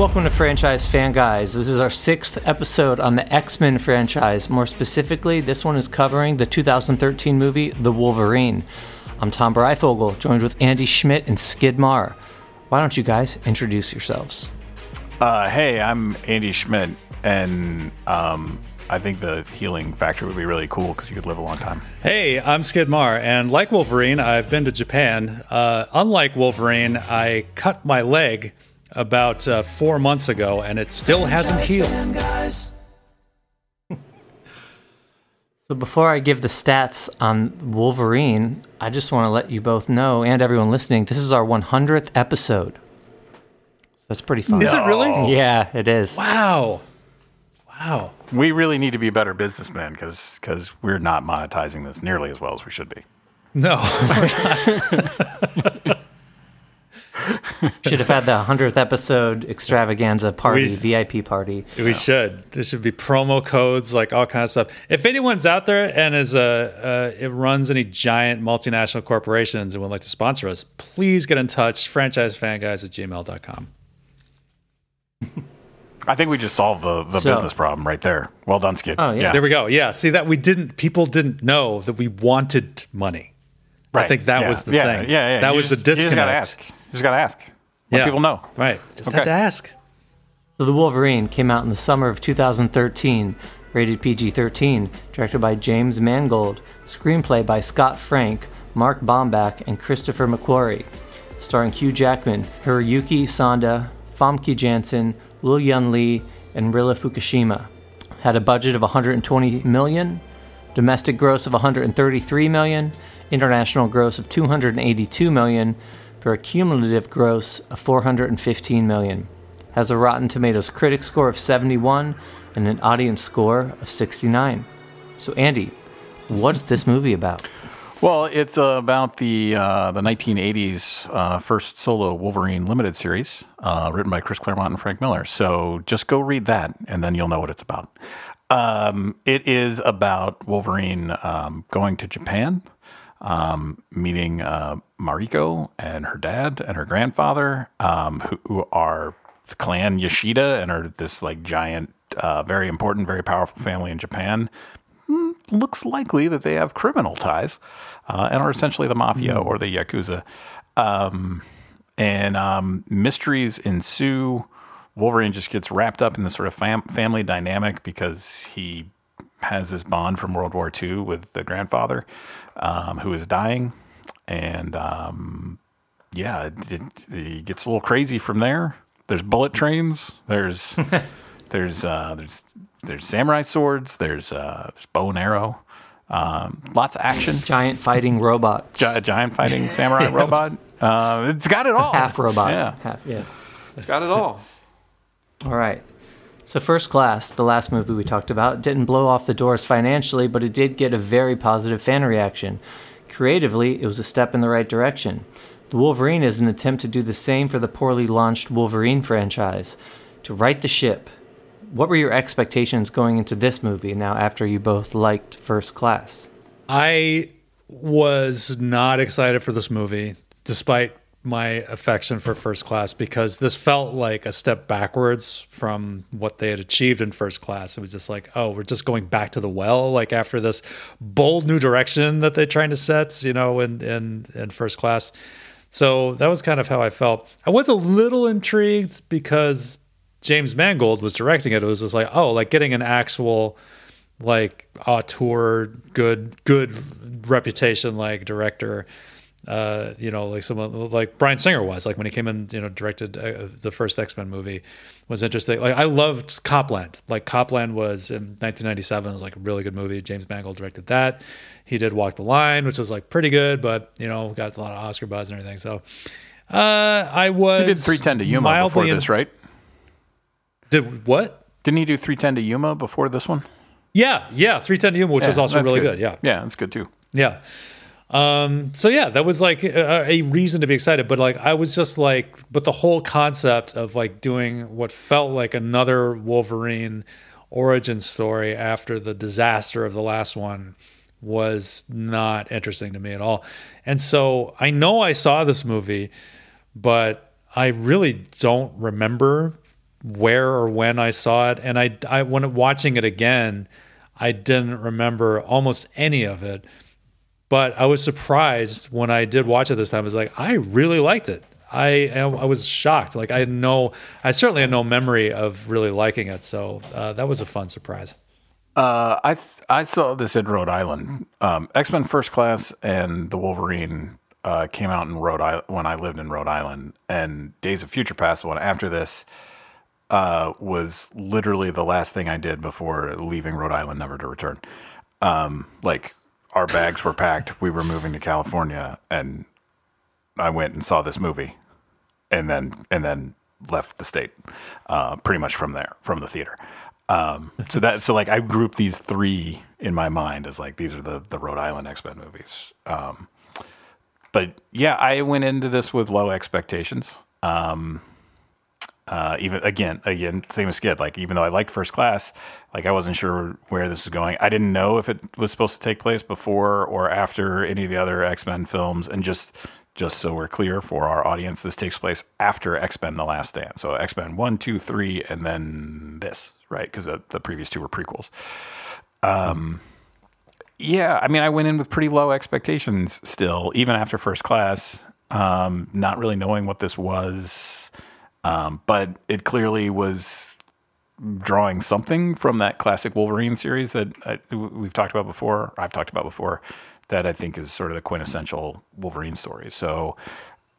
Welcome to Franchise Fan Guys. This is our sixth episode on the X Men franchise. More specifically, this one is covering the 2013 movie The Wolverine. I'm Tom Breyfogle, joined with Andy Schmidt and Skid Maher. Why don't you guys introduce yourselves? Uh, hey, I'm Andy Schmidt, and um, I think the healing factor would be really cool because you could live a long time. Hey, I'm Skid Maher, and like Wolverine, I've been to Japan. Uh, unlike Wolverine, I cut my leg about uh, four months ago, and it still hasn't healed. So before I give the stats on Wolverine, I just want to let you both know and everyone listening, this is our 100th episode. So that's pretty fun. Is it really? Yeah, it is. Wow. Wow. We really need to be better businessmen because we're not monetizing this nearly as well as we should be. No. Should have had the 100th episode extravaganza party, We- VIP party. We should. There should be promo codes, like all kinds of stuff. If anyone's out there and is a, uh, it runs any giant multinational corporations and would like to sponsor us, please get in touch. Franchisefanguys at gmail.com. I think we just solved the, the So- business problem right there. Well done, Skid. Oh, yeah. There we go. Yeah. See that we didn't. People didn't know that we wanted money. Right. I think that yeah. was the yeah, thing. Yeah, yeah. That You was just- the You just disconnect. Ask. You just gotta ask. Let Yeah. people know. Right. Just Okay. had to ask. So The Wolverine came out in the summer of 2013, rated PG-13, directed by James Mangold, screenplay by Scott Frank, Mark Bomback, and Christopher McQuarrie, starring Hugh Jackman, Hiroyuki Sanada, Famke Janssen, Will Yun Lee, and Rila Fukushima. Had a budget of 120 million, domestic gross of 133 million, international gross of 282 million, for a cumulative gross of 415 million. Has a Rotten Tomatoes critic score of 71 and an audience score of 69. So Andy, what's this movie about? Well, it's uh, about the uh, the 1980s uh, first solo Wolverine limited series, uh, written by Chris Claremont and Frank Miller. So just go read that, and then you'll know what it's about. Um, it is about Wolverine um, going to Japan, um, meeting uh, Mariko and her dad and her grandfather, um, who, who are the clan Yoshida and are this like giant, uh, very important, very powerful family in Japan looks likely that they have criminal ties uh, and are essentially the mafia or the yakuza. Um, and um, mysteries ensue. Wolverine just gets wrapped up in this sort of fam- family dynamic because he has this bond from World War II with the grandfather um, who is dying. And um, yeah, it, it, it gets a little crazy from there. There's bullet trains. There's there's uh, there's there's samurai swords. There's uh, there's bow and arrow. Um, lots of action. Giant fighting robot. Gi- giant fighting samurai robot. Uh, it's got it all. half robot. Yeah, Half, yeah. it's got it all. All right. So, First Class, the last movie we talked about, didn't blow off the doors financially, but it did get a very positive fan reaction. Creatively, it was a step in the right direction. The Wolverine is an attempt to do the same for the poorly launched Wolverine franchise, to right the ship. What were your expectations going into this movie now after you both liked First Class? I was not excited for this movie, despite my affection for First Class, because this felt like a step backwards from what they had achieved in First Class. It was just like, oh, we're just going back to the well, like after this bold new direction that they're trying to set, you know, in in, in First Class. So that was kind of how I felt. I was a little intrigued because James Mangold was directing it. It was just like, oh, like getting an actual like auteur, good good reputation like director. Uh, you know, like someone like Bryan Singer was like when he came in, you know, directed uh, the first X Men movie was interesting. Like I loved Copland. Like Copland was in 1997. It was like a really good movie. James Mangold directed that. He did Walk the Line, which was like pretty good, but you know, got a lot of Oscar buzz and everything. So uh, I was He did 310 to Yuma before in- this, right? Did what? Didn't he do 310 to Yuma before this one? Yeah, yeah, 310 to Yuma, which Yeah, was also really good. Yeah, Yeah, that's good too. Yeah. Um, so yeah, that was like a, a reason to be excited. But like, I was just like, but the whole concept of like doing what felt like another Wolverine origin story after the disaster of the last one was not interesting to me at all. And so I know I saw this movie, but I really don't remember where or when I saw it, and I, I when watching it again, I didn't remember almost any of it. But I was surprised when I did watch it this time. I was like, I really liked it. I I was shocked. Like I had no, I certainly had no memory of really liking it. So uh, that was a fun surprise. Uh, I th- I saw this in Rhode Island. Um, X Men First Class and the Wolverine uh, came out in Rhode Island when I lived in Rhode Island, and Days of Future Past, one after this, uh, was literally the last thing I did before leaving Rhode Island, never to return. Um, like our bags were packed, we were moving to California, and I went and saw this movie, and then and then left the state, uh, pretty much from there, from the theater. Um, so that so like I grouped these three in my mind as like these are the the Rhode Island X Men movies. Um, but yeah, I went into this with low expectations. Um, uh, even again, again, same as Skid. Like even though I liked First Class, like I wasn't sure where this was going. I didn't know if it was supposed to take place before or after any of the other X Men films, and just just so we're clear for our audience, this takes place after X Men: The Last Stand. So X Men one, two, three, and then this, right? Because the, the previous two were prequels. Um, yeah, I mean, I went in with pretty low expectations still, even after First Class, um, not really knowing what this was. Um, but it clearly was drawing something from that classic Wolverine series that I, we've talked about before. I've talked about before that I think is sort of the quintessential Wolverine story. So,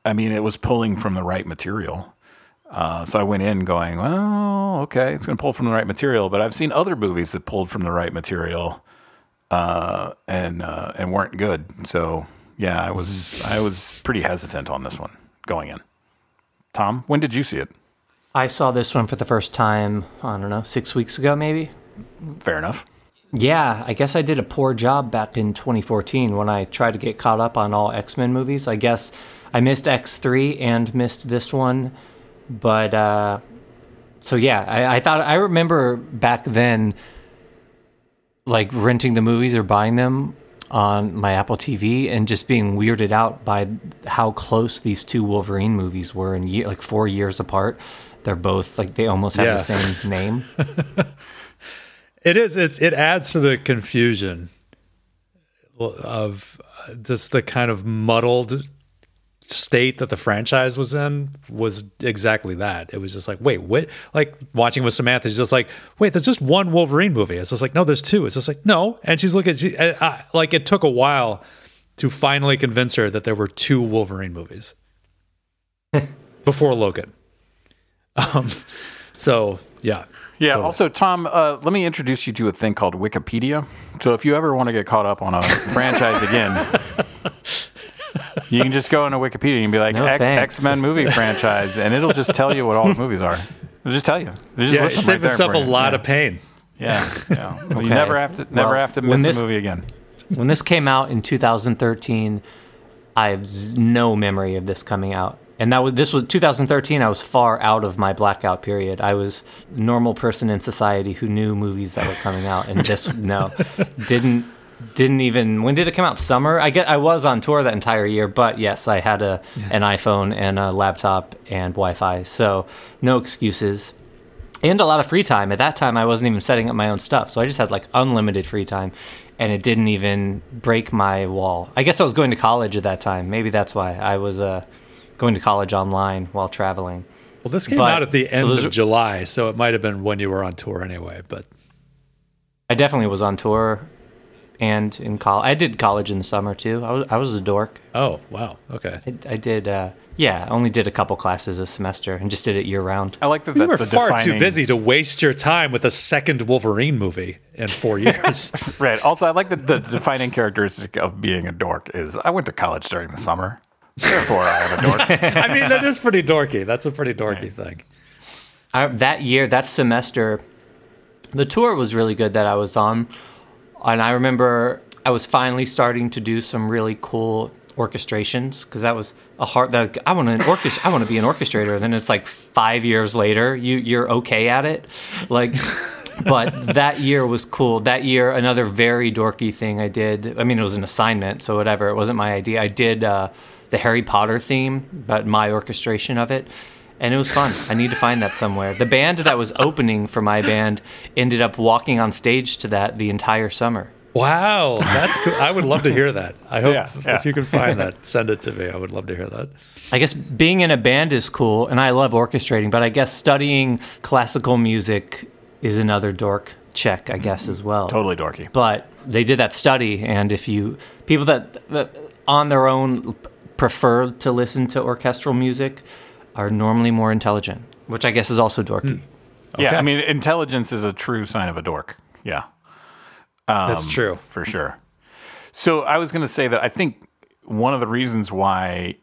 I mean, it was pulling from the right material. Uh, so I went in going, well, okay, it's going to pull from the right material. But I've seen other movies that pulled from the right material uh, and uh, and weren't good. So yeah, I was I was pretty hesitant on this one going in. Tom, when did you see it? I saw this one for the first time, I don't know, six weeks ago, maybe. Fair enough. Yeah, I guess I did a poor job back in 2014 when I tried to get caught up on all X Men movies. I guess I missed X3 and missed this one. But, uh, so yeah, I, I thought, I remember back then, like renting the movies or buying them on my Apple TV and just being weirded out by how close these two Wolverine movies were in year, like four years apart. They're both like they almost have Yeah. the same name. It is. It it adds to the confusion of uh, just the kind of muddled state that the franchise was in was exactly that. It was just like, wait, what? Like watching with Samantha, she's just like, wait, there's just one Wolverine movie. It's just like, no, there's two. It's just like, no, and she's looking. She, I, I, like it took a while to finally convince her that there were two Wolverine movies before Logan. Um, so yeah, Yeah. Totally. Also, Tom, uh, let me introduce you to a thing called Wikipedia. So if you ever want to get caught up on a franchise again, you can just go into Wikipedia and be like No thanks. X Men movie franchise, and it'll just tell you what all the movies are. It'll just tell you. It'll just yeah, list them save right there yourself for a you. lot yeah. of pain. Yeah. yeah. Well, You Okay. never have to never Well, have to when miss this- a movie again. when this came out in 2013, I have z- no memory of this coming out. And that was this was 2013. I was far out of my blackout period. I was a normal person in society who knew movies that were coming out, and this no, didn't didn't even. When did it come out? Summer. I get. I was on tour that entire year, but yes, I had a an iPhone and a laptop and Wi-Fi, so no excuses and a lot of free time. At that time, I wasn't even setting up my own stuff, so I just had like unlimited free time, and it didn't even break my wall. I guess I was going to college at that time. Maybe that's why I was uh, going to college online while traveling. Well, this came But- out at the end those of July, so it might have been when you were on tour anyway. But I definitely was on tour and in college. I did college in the summer too. I was I was a dork. oh wow, okay. I, I did. Uh, yeah, only did a couple classes a semester and just did it year round. I like that. You that's were the far too busy to waste your time with a second Wolverine movie in four years. Right. Also, I like that the defining characteristic of being a dork is I went to college during the summer. Therefore, I am a dork. I mean, that is pretty dorky. That's a pretty dorky thing. I, that year, that semester, the tour was really good that I was on, and I remember I was finally starting to do some really cool orchestrations because that was a hard. That I want to orchestra. I want to be an orchestrator. And then it's like five years later, you you're okay at it, like. but that year was cool. That year, another very dorky thing I did. I mean, it was an assignment, so whatever. It wasn't my idea. I did uh, the Harry Potter theme, but my orchestration of it and it was fun. I need to find that somewhere. The band that was opening for my band ended up walking on stage to that the entire summer. Wow, that's cool. I would love to hear that. I hope Yeah, if, yeah. if you can find that, send it to me. I would love to hear that. I guess being in a band is cool, and I love orchestrating, but I guess studying classical music is another dork check, I guess, as well. Totally dorky. But they did that study, and if you people that, that on their own prefer to listen to orchestral music are normally more intelligent, which I guess is also dorky. Yeah, Okay. I mean, intelligence is a true sign of a dork. Yeah. That's true. for sure. So I was going to say that I think one of the reasons why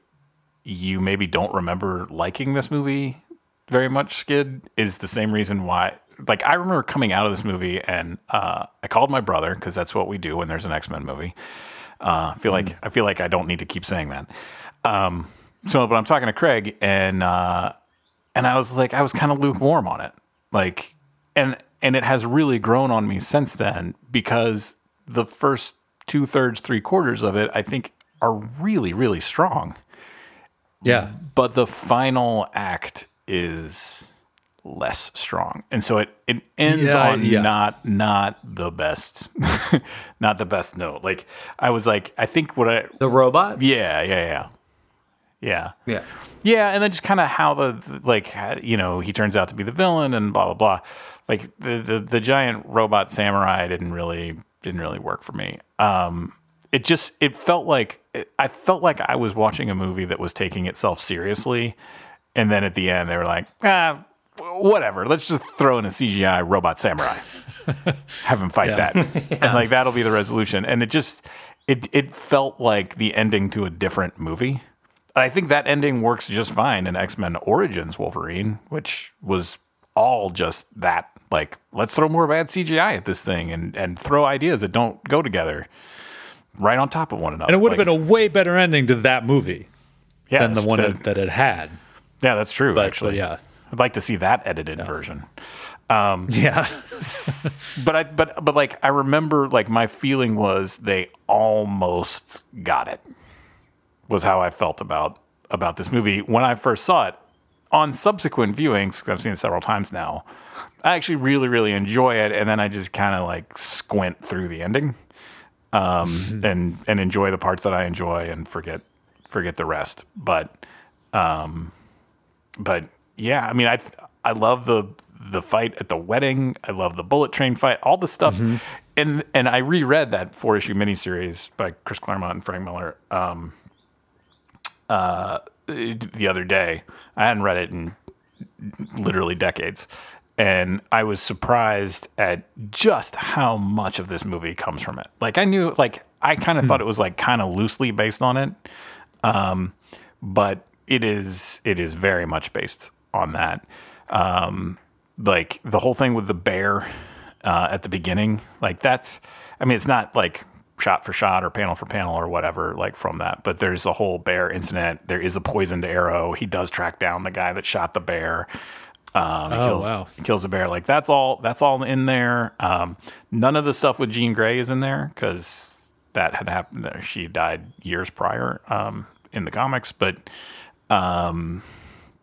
you maybe don't remember liking this movie very much, Skid, is the same reason why. Like I remember coming out of this movie and uh, I called my brother because that's what we do when there's an X Men movie. Uh, I feel like I feel like I don't need to keep saying that. Um, so, but I'm talking to Craig and uh, and I was like, I was kind of lukewarm on it, like, and and it has really grown on me since then because the first two thirds, three quarters of it, I think, are really, really strong. Yeah. But the final act is less strong, and so it it ends Yeah, on yeah. not not the best, not the best note. Like I was like, I think what I The robot? yeah yeah yeah yeah Yeah. yeah, and then just kind of how the, the- like you know he turns out to be the villain and blah blah blah. Like the the, the giant robot samurai didn't really didn't really work for me. Um, it just it felt like it, I felt like I was watching a movie that was taking itself seriously, and then at the end they were like, ah, whatever. Let's just throw in a CGI robot samurai, have him fight that, and like that'll be the resolution. And it just it it felt like the ending to a different movie. I think that ending works just fine in X Men Origins Wolverine, which was all just that. Like, let's throw more bad CGI at this thing and, and throw ideas that don't go together right on top of one another. And it would have been a way better ending to that movie yeah, than the one that- it, that it had. yeah, that's true. But, actually, but yeah. I'd like to see that edited version. Um, yeah. But I but but like I remember like my feeling was they almost got it. Was how I felt about about this movie when I first saw it. On subsequent viewings, I've seen it several times now, I actually really really enjoy it, and then I just kind of like squint through the ending, um, and and enjoy the parts that I enjoy and forget forget the rest. But um, but yeah, I mean, I I love the the fight at the wedding. I love the bullet train fight. All the stuff, and and I reread that four issue miniseries by Chris Claremont and Frank Miller um, uh, the other day. I hadn't read it in literally decades. And I was surprised at just how much of this movie comes from it. Like I knew, like I kind of thought it was like kind of loosely based on it, um, but it is it is very much based on that. Um, like the whole thing with the bear uh, at the beginning, like that's. I mean, it's not like shot for shot or panel for panel or whatever like from that, but there's a whole bear incident. There is a poisoned arrow. He does track down the guy that shot the bear. Um, Oh, kills, wow. kills the bear. Like that's all. That's all in there. Um, none of the stuff with Jean Grey is in there because that had happened. She died years prior um, in the comics, but um,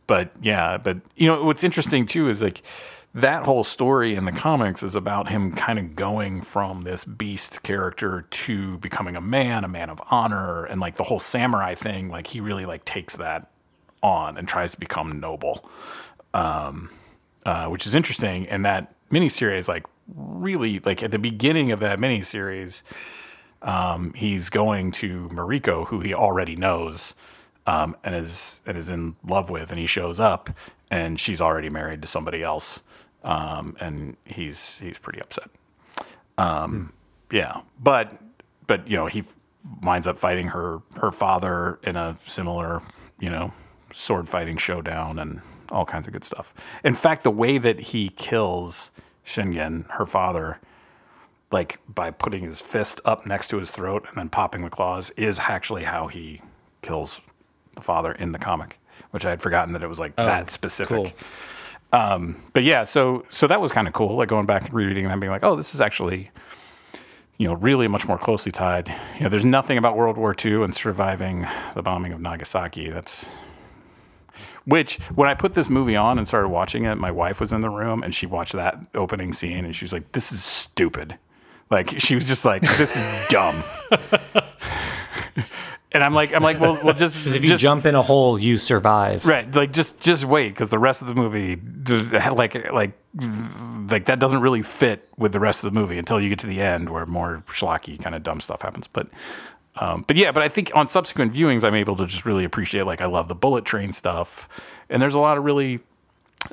but yeah, but you know what's interesting too is like that whole story in the comics is about him kind of going from this beast character to becoming a man, a man of honor, and like the whole samurai thing. Like he really like takes that on and tries to become noble um, uh, which is interesting. And that miniseries, like, really, like at the beginning of that miniseries, um, he's going to Mariko, who he already knows, um, and is and is in love with, and he shows up, and she's already married to somebody else, um, and he's he's pretty upset. Um, Yeah, but but you know he winds up fighting her her father in a similar you know sword fighting showdown and all kinds of good stuff. In fact, the way that he kills Shingen, her father, like by putting his fist up next to his throat and then popping the claws, is actually how he kills the father in the comic, which I had forgotten that it was like that specific. cool. Um, but yeah, so so that was kind of cool. Like going back and rereading that, and being like, oh, this is actually, you know, really much more closely tied. You know, there's nothing about World War II and surviving the bombing of Nagasaki. That's Which, when I put this movie on and started watching it, my wife was in the room and she watched that opening scene and she was like, "This is stupid." Like she was just like, "This is dumb." and I'm like, I'm like, well, well, just Because if you just, jump in a hole, you survive. Right, like just just wait because the rest of the movie, like like like that doesn't really fit with the rest of the movie until you get to the end where more schlocky kind of dumb stuff happens. But um, but yeah, but I think on subsequent viewings, I'm able to just really appreciate. Like I love the bullet train stuff, and there's a lot of really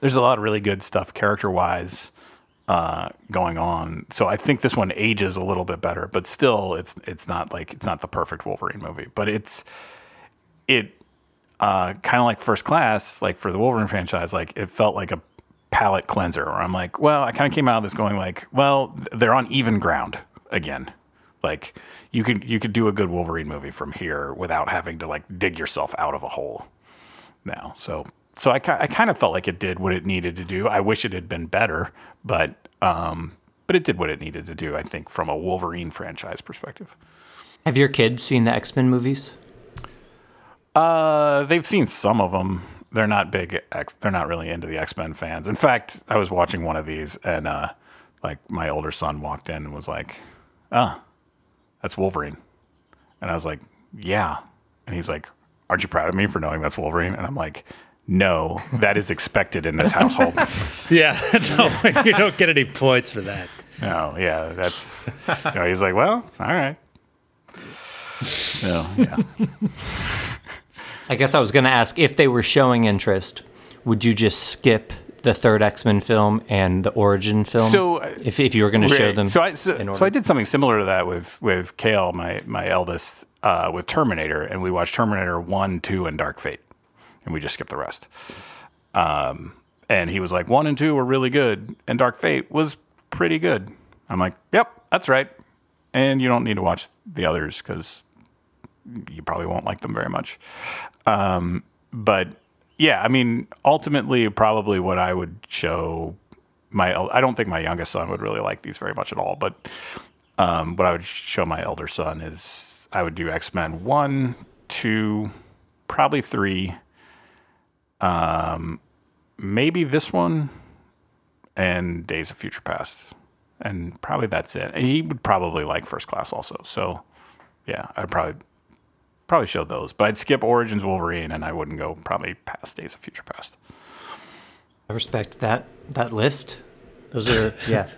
there's a lot of really good stuff character wise uh, going on. So I think this one ages a little bit better, but still, it's it's not like it's not the perfect Wolverine movie, but it's it uh, kind of like First Class, like for the Wolverine franchise, like it felt like a palate cleanser. Where I'm like, well, I kind of came out of this going like, well, they're on even ground again. Like you could you could do a good Wolverine movie from here without having to like dig yourself out of a hole now. So so I, I kind of felt like it did what it needed to do. I wish it had been better, but um, but it did what it needed to do. I think from a Wolverine franchise perspective. Have your kids seen the X Men movies? Uh, they've seen some of them. They're not big. X, they're not really into the X Men fans. In fact, I was watching one of these, and uh, like my older son walked in and was like, "Ah, that's Wolverine," and I was like, "Yeah," and he's like, "Aren't you proud of me for knowing that's Wolverine?" And I'm like, "No, that is expected in this household." Yeah, no, you don't get any points for that. No, yeah, that's. You know, he's like, "Well, all right." No, yeah. I guess I was going to ask if they were showing interest, would you just skip the third X Men film and the origin film? So, uh, if, if you were going to show them, So I so, in order? so I did something similar to that with with Kale, my my eldest, uh, with Terminator, and we watched Terminator one, two, and Dark Fate, and we just skipped the rest. Um, and he was like, one and two were really good, and Dark Fate was pretty good. I'm like, yep, that's right. And you don't need to watch the others because you probably won't like them very much. Um, but yeah, I mean, ultimately, probably what I would show my I don't think my youngest son would really like these very much at all, but um, what I would show my elder son is I would do X Men 1, 2, probably 3, um, maybe this one, and Days of Future Past. And probably that's it. And he would probably like First Class also. So yeah, I'd probably probably show those, but I'd skip Origins Wolverine and I wouldn't go probably past Days of Future Past. I respect that that list. Those are yeah,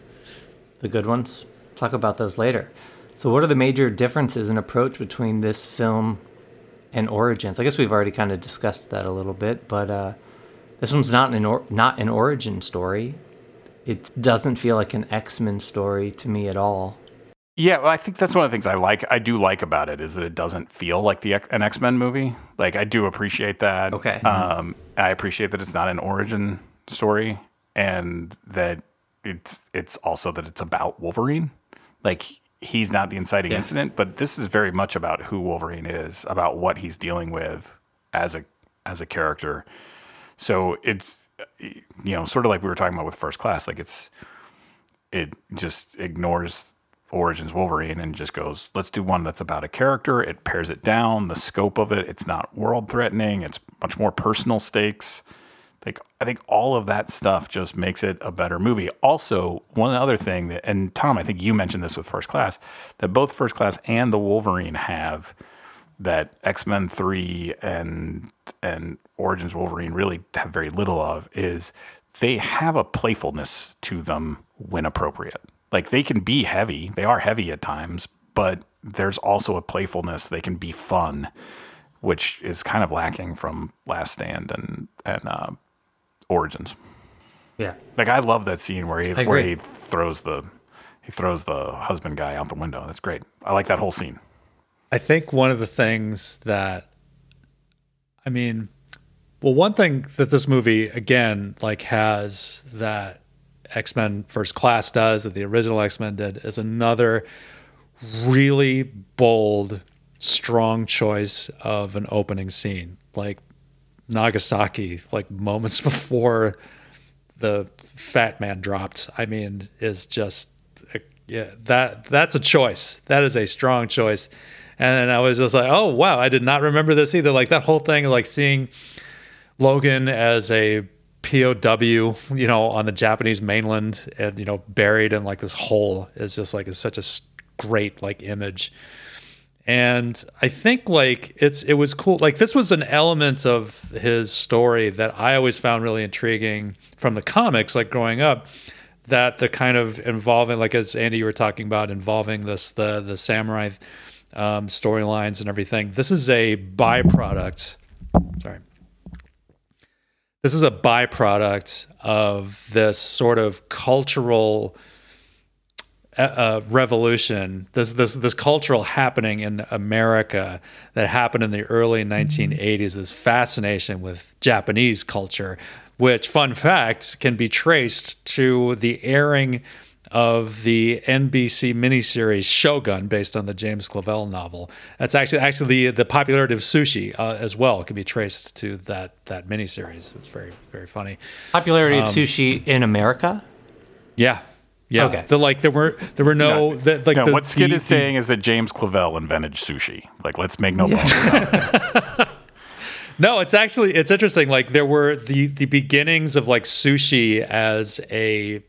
the good ones. Talk about those later. So, what are the major differences in approach between this film and Origins? I guess we've already kind of discussed that a little bit, but uh, this one's not an or- not an origin story. It doesn't feel like an X Men story to me at all. Yeah, well, I think that's one of the things I like. I do like about it is that it doesn't feel like the an X Men movie. Like I do appreciate that. Okay. Um, I appreciate that it's not an origin story, and that it's it's also that it's about Wolverine. Like he's not the inciting Yeah. incident, but this is very much about who Wolverine is, about what he's dealing with as a as a character. So it's you know sort of like we were talking about with First Class. Like it's it just ignores Origins Wolverine and just goes, let's do one that's about a character. It pares it down, the scope of it. It's not world threatening. It's much more personal stakes. Like I think all of that stuff just makes it a better movie. Also, one other thing that, and Tom, I think you mentioned this with First Class, that both First Class and the Wolverine have that X Men Three and and Origins Wolverine really have very little of is they have a playfulness to them when appropriate. Like they can be heavy, they are heavy at times, but there's also a playfulness. They can be fun, which is kind of lacking from Last Stand and and uh, Origins. Yeah. Like I love that scene where he where he throws the he throws the husband guy out the window. That's great. I like that whole scene. I think one of the things that, I mean, well, one thing that this movie again like has that X Men First Class does that the original X Men did is another really bold, strong choice of an opening scene, like Nagasaki, like moments before the fat man dropped. I mean, is just yeah that that's a choice. That is a strong choice. And I was just like, oh wow, I did not remember this either. Like that whole thing, like seeing Logan as a POW, you know, on the Japanese mainland and, you know, buried in like this hole is just like, is such a great like image. And I think like it's, it was cool. Like this was an element of his story that I always found really intriguing from the comics, like growing up that the kind of involving, like as Andy, you were talking about involving this, the, the samurai um, storylines and everything. This is a byproduct. Sorry this is a byproduct of this sort of cultural uh, revolution, this this this cultural happening in America that happened in the early 1980s. This fascination with Japanese culture, which, fun fact, can be traced to the airing of the NBC miniseries Shogun, based on the James Clavell novel. That's actually actually the, the popularity of sushi uh, as well can be traced to that that miniseries. It's very very funny. Popularity um, of sushi in America. Yeah. Yeah. Okay. The like there were there were no, the, like no, the, what Skid the, is saying is that James Clavell invented sushi. Like let's make no bones about it. No, it's actually it's interesting. Like there were the the beginnings of like sushi as a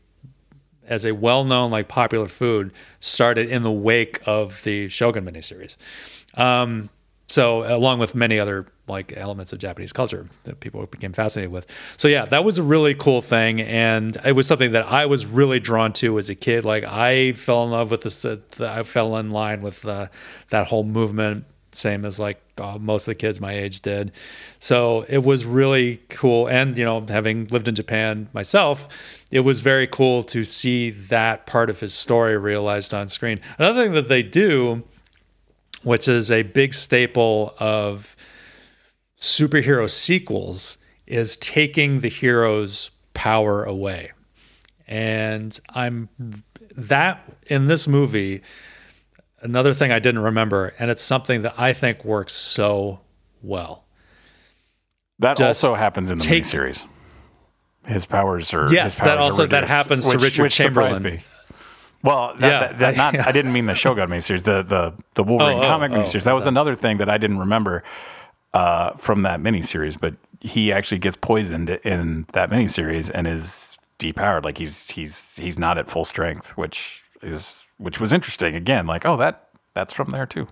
as a well-known like popular food started in the wake of the Shogun miniseries. Um, so along with many other like elements of Japanese culture that people became fascinated with. So yeah, that was a really cool thing, and it was something that I was really drawn to as a kid. Like I fell in love with this. Uh, I fell in line with uh, that whole movement same as like uh, most of the kids my age did. So it was really cool. And, you know, having lived in Japan myself, it was very cool to see that part of his story realized on screen. Another thing that they do, which is a big staple of superhero sequels, is taking the hero's power away. And I'm that in this movie another thing I didn't remember, and it's something that I think works so well. That Just also happens in the take, miniseries. His powers are yes. Powers that also that happens which, to Richard Chamberlain. Well, that, yeah, that, that, not, yeah. I didn't mean the Shogun miniseries, the the the Wolverine oh, oh, comic oh, miniseries. That was another thing that I didn't remember uh, from that miniseries. But he actually gets poisoned in that miniseries and is depowered. Like he's he's he's not at full strength, which is which was interesting. Again, like oh that that's from there too.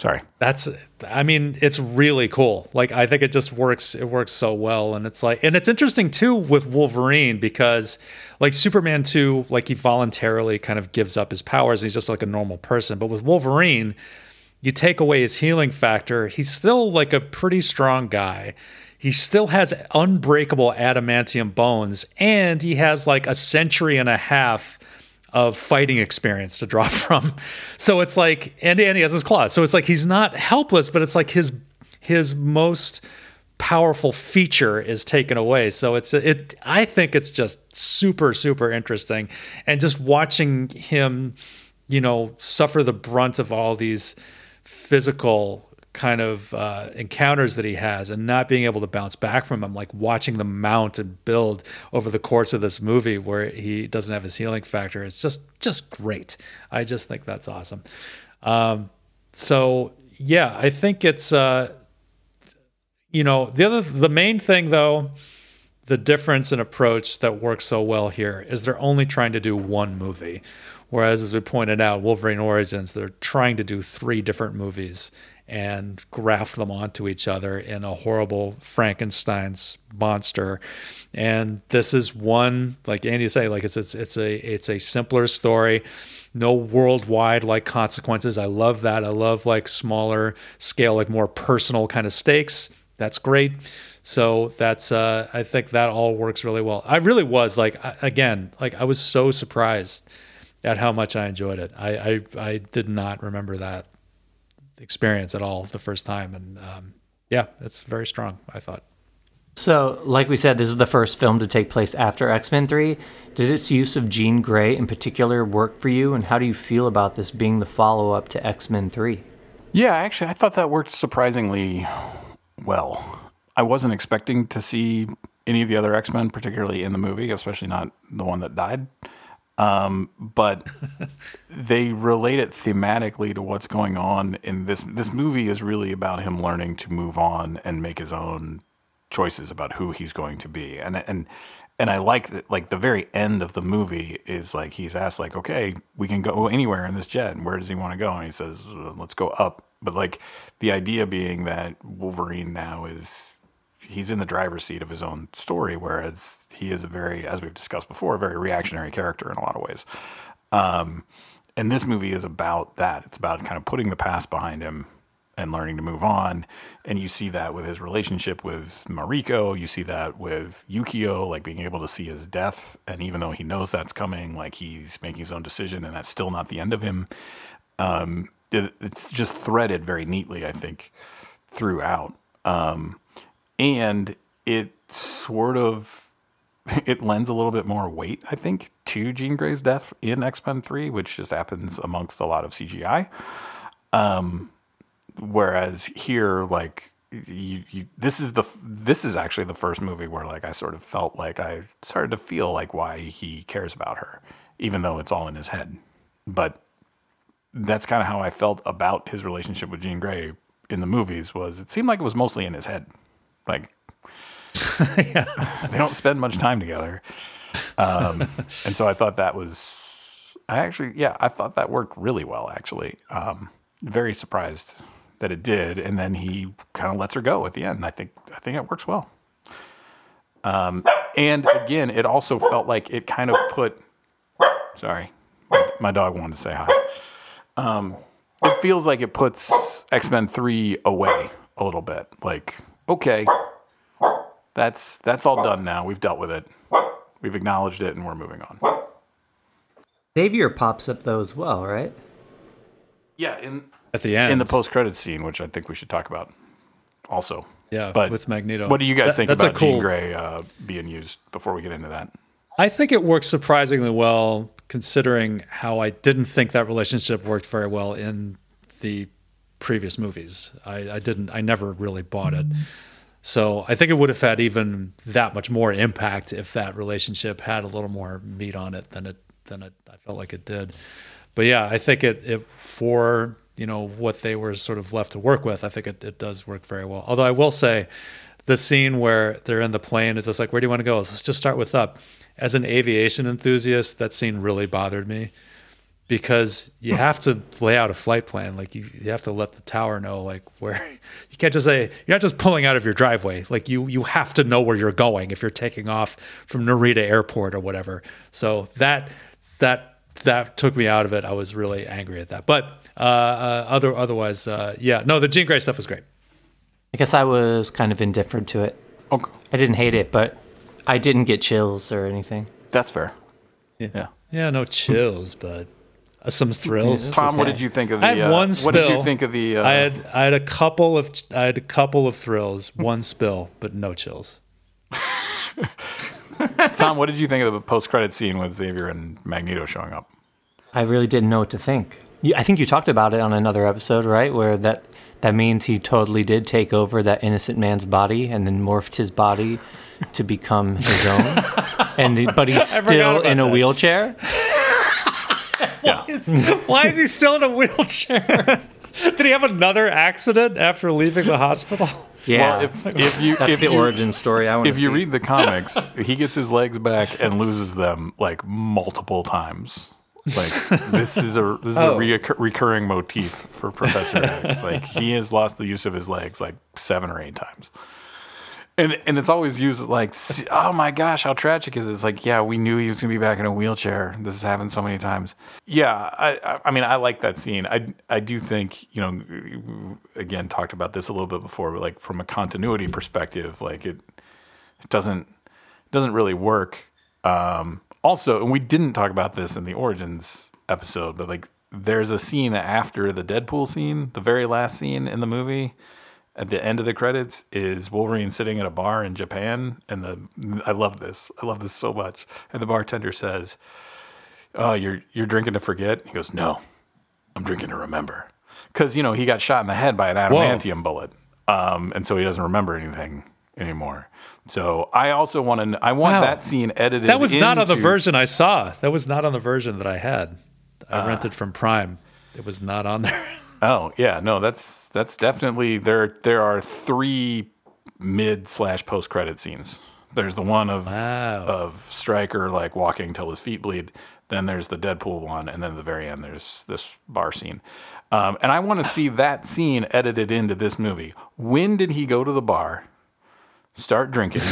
Sorry. That's I mean, it's really cool. Like I think it just works it works so well and it's like and it's interesting too with Wolverine because like Superman 2 like he voluntarily kind of gives up his powers. And he's just like a normal person. But with Wolverine, you take away his healing factor, he's still like a pretty strong guy. He still has unbreakable adamantium bones and he has like a century and a half of fighting experience to draw from. So it's like and Andy has his claws. So it's like he's not helpless, but it's like his his most powerful feature is taken away. So it's it I think it's just super super interesting and just watching him you know suffer the brunt of all these physical kind of uh, encounters that he has and not being able to bounce back from them, like watching them mount and build over the course of this movie where he doesn't have his healing factor. It's just just great. I just think that's awesome. Um, so yeah, I think it's uh, you know the other the main thing though. The difference in approach that works so well here is they're only trying to do one movie. Whereas, as we pointed out, Wolverine Origins, they're trying to do three different movies and graft them onto each other in a horrible Frankenstein's monster. And this is one, like Andy say, like it's it's it's a it's a simpler story. No worldwide like consequences. I love that. I love like smaller scale, like more personal kind of stakes. That's great. So that's uh, I think that all works really well. I really was like again, like I was so surprised at how much I enjoyed it. I I, I did not remember that experience at all the first time. And um, yeah, it's very strong, I thought. So, like we said, this is the first film to take place after X Men 3. Did its use of Jean Grey in particular work for you? And how do you feel about this being the follow up to X Men 3? Yeah, actually, I thought that worked surprisingly well. I wasn't expecting to see any of the other X Men, particularly in the movie, especially not the one that died. Um, but they relate it thematically to what's going on in this. This movie is really about him learning to move on and make his own choices about who he's going to be, and and and I like that. Like the very end of the movie is like he's asked, like, okay, we can go anywhere in this jet, and where does he want to go? And he says, let's go up. But like the idea being that Wolverine now is he's in the driver's seat of his own story, whereas he is a very, as we've discussed before, a very reactionary character in a lot of ways. Um, and this movie is about that. It's about kind of putting the past behind him and learning to move on. And you see that with his relationship with Mariko. You see that with Yukio, like being able to see his death. And even though he knows that's coming, like he's making his own decision, and that's still not the end of him. Um, it, it's just threaded very neatly, I think, throughout. Um, and it sort of it lends a little bit more weight, I think, to Jean Grey's death in X Men Three, which just happens amongst a lot of CGI. Um, whereas here, like you, you, this is the this is actually the first movie where like I sort of felt like I started to feel like why he cares about her, even though it's all in his head. But that's kind of how I felt about his relationship with Jean Grey in the movies. Was it seemed like it was mostly in his head, like yeah. they don't spend much time together. Um, and so I thought that was, I actually, yeah, I thought that worked really well, actually. Um, very surprised that it did. And then he kind of lets her go at the end. I think, I think it works well. Um, and again, it also felt like it kind of put, sorry, my, my dog wanted to say hi. Um, it feels like it puts X Men 3 away a little bit. Like, okay, that's that's all done now. We've dealt with it. We've acknowledged it, and we're moving on. Xavier pops up though as well, right? Yeah, in At the end. in the post credit scene, which I think we should talk about also. Yeah, but with Magneto. What do you guys That- think that's a about Jean Grey uh, being used before we get into that? I think it works surprisingly well, considering how I didn't think that relationship worked very well in the previous movies. I, I didn't. I never really bought it. Mm-hmm. So I think it would have had even that much more impact if that relationship had a little more meat on it than it than it I felt like it did. But yeah, I think it, it for you know what they were sort of left to work with. I think it, it does work very well. Although I will say, the scene where they're in the plane is just like, where do you want to go? Let's just start with up. As an aviation enthusiast, that scene really bothered me because you have to lay out a flight plan. Like you, you have to let the tower know like where you can't just say you're not just pulling out of your driveway. Like you you have to know where you're going if you're taking off from Narita Airport or whatever. So that that that took me out of it. I was really angry at that. But uh, uh, other otherwise, uh, yeah, no, the Jean Grey stuff was great. I guess I was kind of indifferent to it. Okay, I didn't hate it, but I didn't get chills or anything. that's fair. Yeah. Yeah, no chills, but some thrills. Tom, what did you think of the? I had uh, one What did you think of the? Uh, I had I had a couple of I had a couple of thrills, one spill, but no chills. Tom, what did you think of the post credit scene with Xavier and Magneto showing up? I really didn't know what to think. I think you talked about it on another episode, right? Where that that means he totally did take over that innocent man's body and then morphed his body to become his own. and the, but he's still in a that. wheelchair. Yeah. Why is he still in a wheelchair? Did he have another accident after leaving the hospital? Yeah, Well, if if you that's if the you, origin story. I want if you read the comics, he gets his legs back and loses them like multiple times. Like this is a this is a Oh. reoccur- recurring motif for Professor X. Like he has lost the use of his legs like seven or eight times. And and it's always used like, oh my gosh, how tragic is it? It's like, yeah, we knew he was gonna be back in a wheelchair. This has happened so many times. Yeah, I I- mean, I like that scene. I I do think you know, again, talked about this a little bit before, but like from a continuity perspective, like it it doesn't it doesn't really work. Um, also, and we didn't talk about this in the origins episode, but like there's a scene after the Deadpool scene, the very last scene in the movie. At the end of the credits is Wolverine sitting at a bar in Japan, and the I love this. I love this so much. And the bartender says, "Oh, you're you're drinking to forget." He goes, "No, I'm drinking to remember," because you know he got shot in the head by an adamantium bullet, um, and so he doesn't remember anything anymore. So I also want to. I want Wow. that scene edited. That was not on the version I saw. That was not on the version that I had. I rented from Prime. It was not on there. Oh yeah, no, that's that's definitely there. There are three mid slash post credit scenes. There's the one of Wow. of Stryker like walking till his feet bleed. Then there's the Deadpool one, and then at the very end there's this bar scene. Um, and I want to see that scene edited into this movie. When did he go to the bar, start drinking,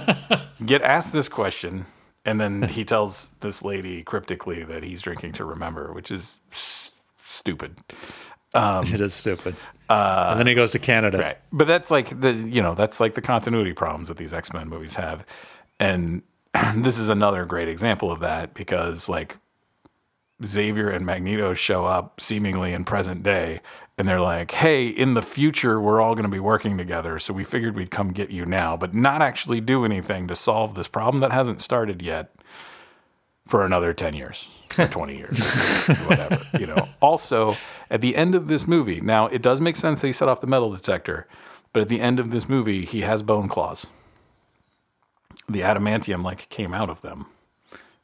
get asked this question, and then he tells this lady cryptically that he's drinking to remember, which is s- stupid. it is stupid. Uh, and then he goes to Canada. Right. But that's like the you know, that's like the continuity problems that these X-Men movies have. And this is another great example of that because like Xavier and Magneto show up seemingly in present day and they're like, "Hey, in the future we're all going to be working together, so we figured we'd come get you now, but not actually do anything to solve this problem that hasn't started yet." For another 10 years or 20 years, whatever, you know. Also, at the end of this movie, now it does make sense that he set off the metal detector, but at the end of this movie, he has bone claws. The adamantium like came out of them,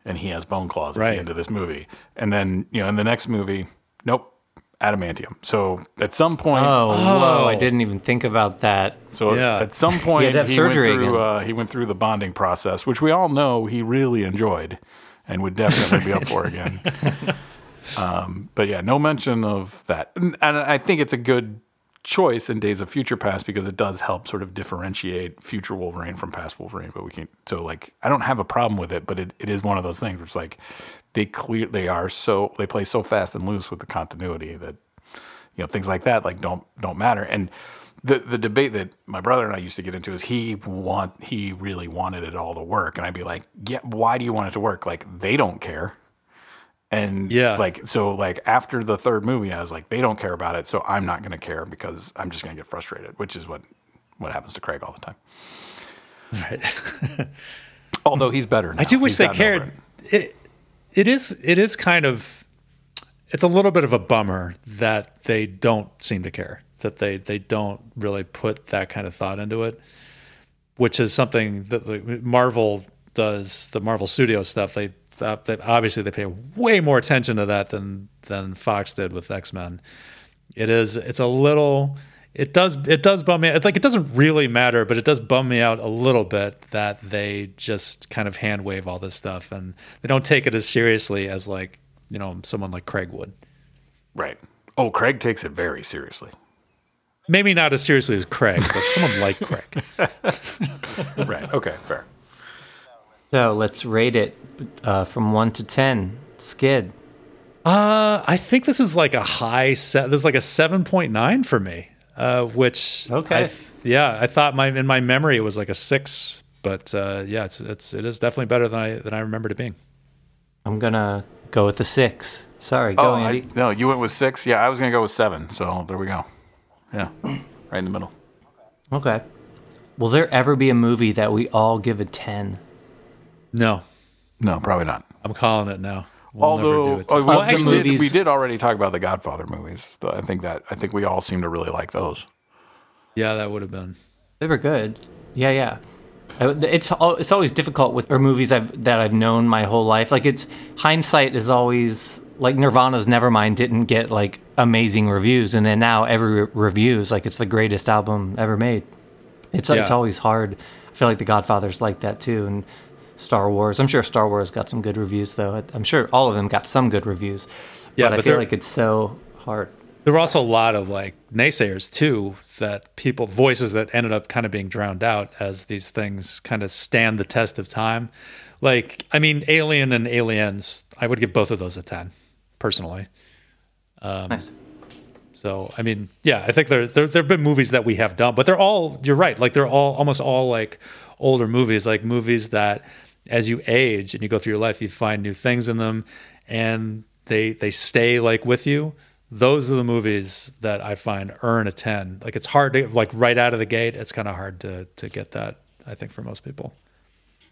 and he has bone claws at the end of this movie. And then, you know, in the next movie, nope, adamantium. So at some point, Oh, whoa! I Oh. didn't even think about that. so Yeah. at some point, had he surgery went through. Uh, he went through the bonding process, which we all know he really enjoyed, and would definitely be up for again. Um, but yeah, no mention of that, and, and I think it's a good choice in Days of Future Past because it does help sort of differentiate future Wolverine from past Wolverine. But we can't. so like I don't have a problem with it, but it, it is one of those things where it's like they clear they are so they play so fast and loose with the continuity that you know things like that like don't don't matter and the the debate that my brother and I used to get into is he want he really wanted it all to work and I'd be like yeah why do you want it to work like they don't care and Yeah. like so like after the third movie I was like they don't care about it so I'm not going to care because I'm just going to get frustrated which is what what happens to Craig all the time Right. although he's better now. I do wish He's they cared. It it is it is kind of it's a little bit of a bummer that they don't seem to care. That they they don't really put that kind of thought into it, which is something that like, Marvel does. The Marvel Studio stuff. They, obviously they pay way more attention to that than than Fox did with X Men. It is it's a little it does it does bum me out. like it doesn't really matter but it does bum me out a little bit that they just kind of hand wave all this stuff and they don't take it as seriously as like you know someone like Craig would right oh Craig takes it very seriously maybe not as seriously as Craig but someone like Craig right okay fair So let's rate it uh, from one to ten. Skid. uh I think this is like a high set this is like a 7.9 for me uh which Okay. I- yeah I thought my in my memory it was like a 6 but uh yeah it's it's it is definitely better than I than I remembered it being I'm gonna go with the six. Sorry, go oh I, Andy. no you went with six yeah I was going to go with seven so there we go yeah right in the middle Okay. Will there ever be a movie that we all give a ten? no no probably not I'm calling it now. We'll Although never do it. oh, we, Well, we actually- did, we did already talk about the Godfather movies. though I think that I think we all seem to really like those. yeah, that would have been. They were good. Yeah, yeah. Uh, It's al- it's always difficult with or movies I've that I've known my whole life. Like it's hindsight is always like Nirvana's Nevermind didn't get like amazing reviews, and then now every re- review is like it's the greatest album ever made. It's it's Yeah. always hard. I feel like The Godfather's like that too, and Star Wars. I'm sure Star Wars got some good reviews though. I'm sure all of them got some good reviews. Yeah, but I feel like it's so hard. There were also a lot of like naysayers too, that people voices that ended up kind of being drowned out as these things kind of stand the test of time. Like, I mean, Alien and Aliens, I would give both of those a ten, personally. Um, nice. So, I mean, yeah, I think there there there've been movies that we have done, but they're all you're right, like they're all almost all like older movies, like movies that as you age and you go through your life, you find new things in them and they they stay like with you. Those are the movies that I find earn a 10. Like it's hard to like right out of the gate, it's kind of hard to to get that I think for most people.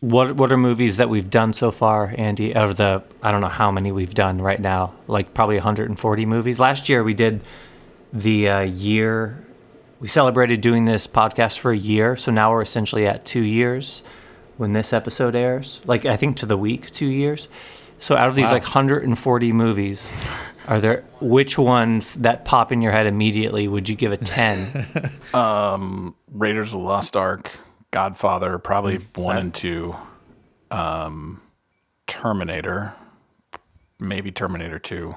What what are movies that we've done so far, Andy? Out of the I don't know how many we've done right now, like probably 140 movies. Last year we did the uh, year. We celebrated doing this podcast for a year, so now we're essentially at two years when this episode airs. Like I think to the week, two years. So out of these Wow. like 140 movies, are there which ones that pop in your head immediately would you give a 10? um, Raiders of the Lost Ark, Godfather, probably Mm, one and two, um, Terminator, maybe Terminator two,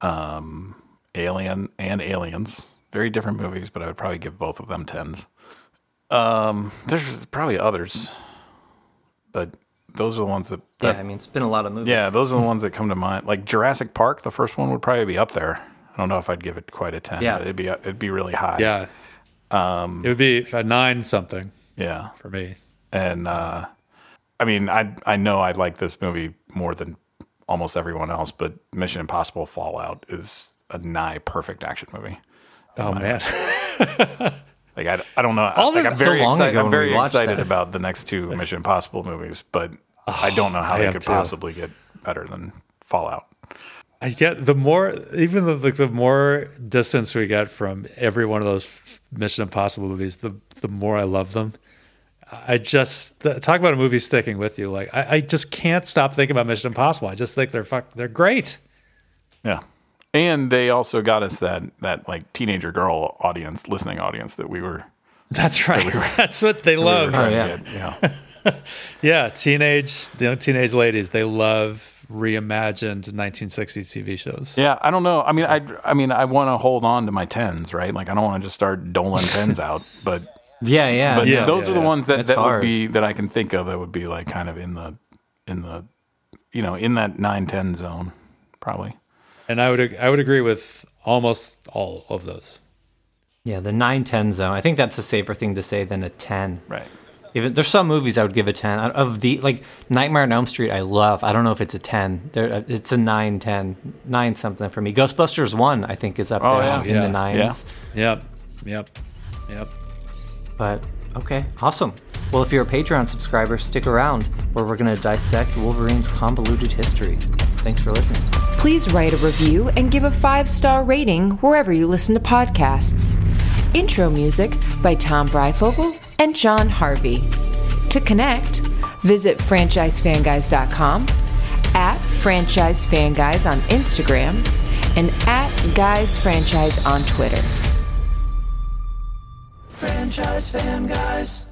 um, Alien and Aliens. Very different movies, but I would probably give both of them tens. Um, there's probably others, but those are the ones that. yeah, I mean it's been a lot of movies. yeah, those are the ones that come to mind. Like Jurassic Park, the first one would probably be up there. I don't know if I'd give it quite a ten. Yeah. but it'd be it'd be really high. Yeah. Um, it would be a nine something yeah. for me. and uh, I mean, I I know I like this movie more than almost everyone else, but Mission Impossible Fallout is a nigh perfect action movie. Oh man, Like I, I don't know. All like, I'm so very long excited. ago I'm very excited that. about the next two Mission Impossible movies, but I don't know how I they could too. possibly get better than Fallout. I get the more even the like the more distance we get from every one of those Mission Impossible movies, the the more I love them. I just the, talk about a movie sticking with you. Like I, I just can't stop thinking about Mission Impossible. I just think they're fuck, they're great. Yeah. And they also got us that that like teenager girl audience, listening audience that we were. That's right. That's what they love. Oh, yeah. yeah. Yeah, teenage you know, teenage ladies. They love reimagined 1960s TV shows. Yeah, I don't know. I mean, I I mean, I want to hold on to my tens, right? Like, I don't want to just start doling tens out, but Yeah, yeah. but Yeah, those yeah, are the yeah. ones that That's that would be that I can think of that would be like kind of in the in the you know in that nine ten zone, probably. And I would I would agree with almost all of those. Yeah, the 9 10 zone. I think that's a safer thing to say than a 10. Right. Even there's some movies I would give a 10. Of the like Nightmare on Elm Street I love. I don't know if it's a 10. There uh, it's a 9 10. 9 something for me. Ghostbusters 1 I think is up Oh, there yeah. in Yeah. the 9s. Yep. Yep. Yep. But okay, awesome. Well, if you're a Patreon subscriber, stick around where we're going to dissect Wolverine's convoluted history. Thanks for listening. Please write a review and give a five star rating wherever you listen to podcasts. Intro music by Tom Breyfogle and John Harvey. To connect, visit franchisefanguys.com, at franchisefanguys on Instagram, and at Guys Franchise on Twitter. Franchise fan guys.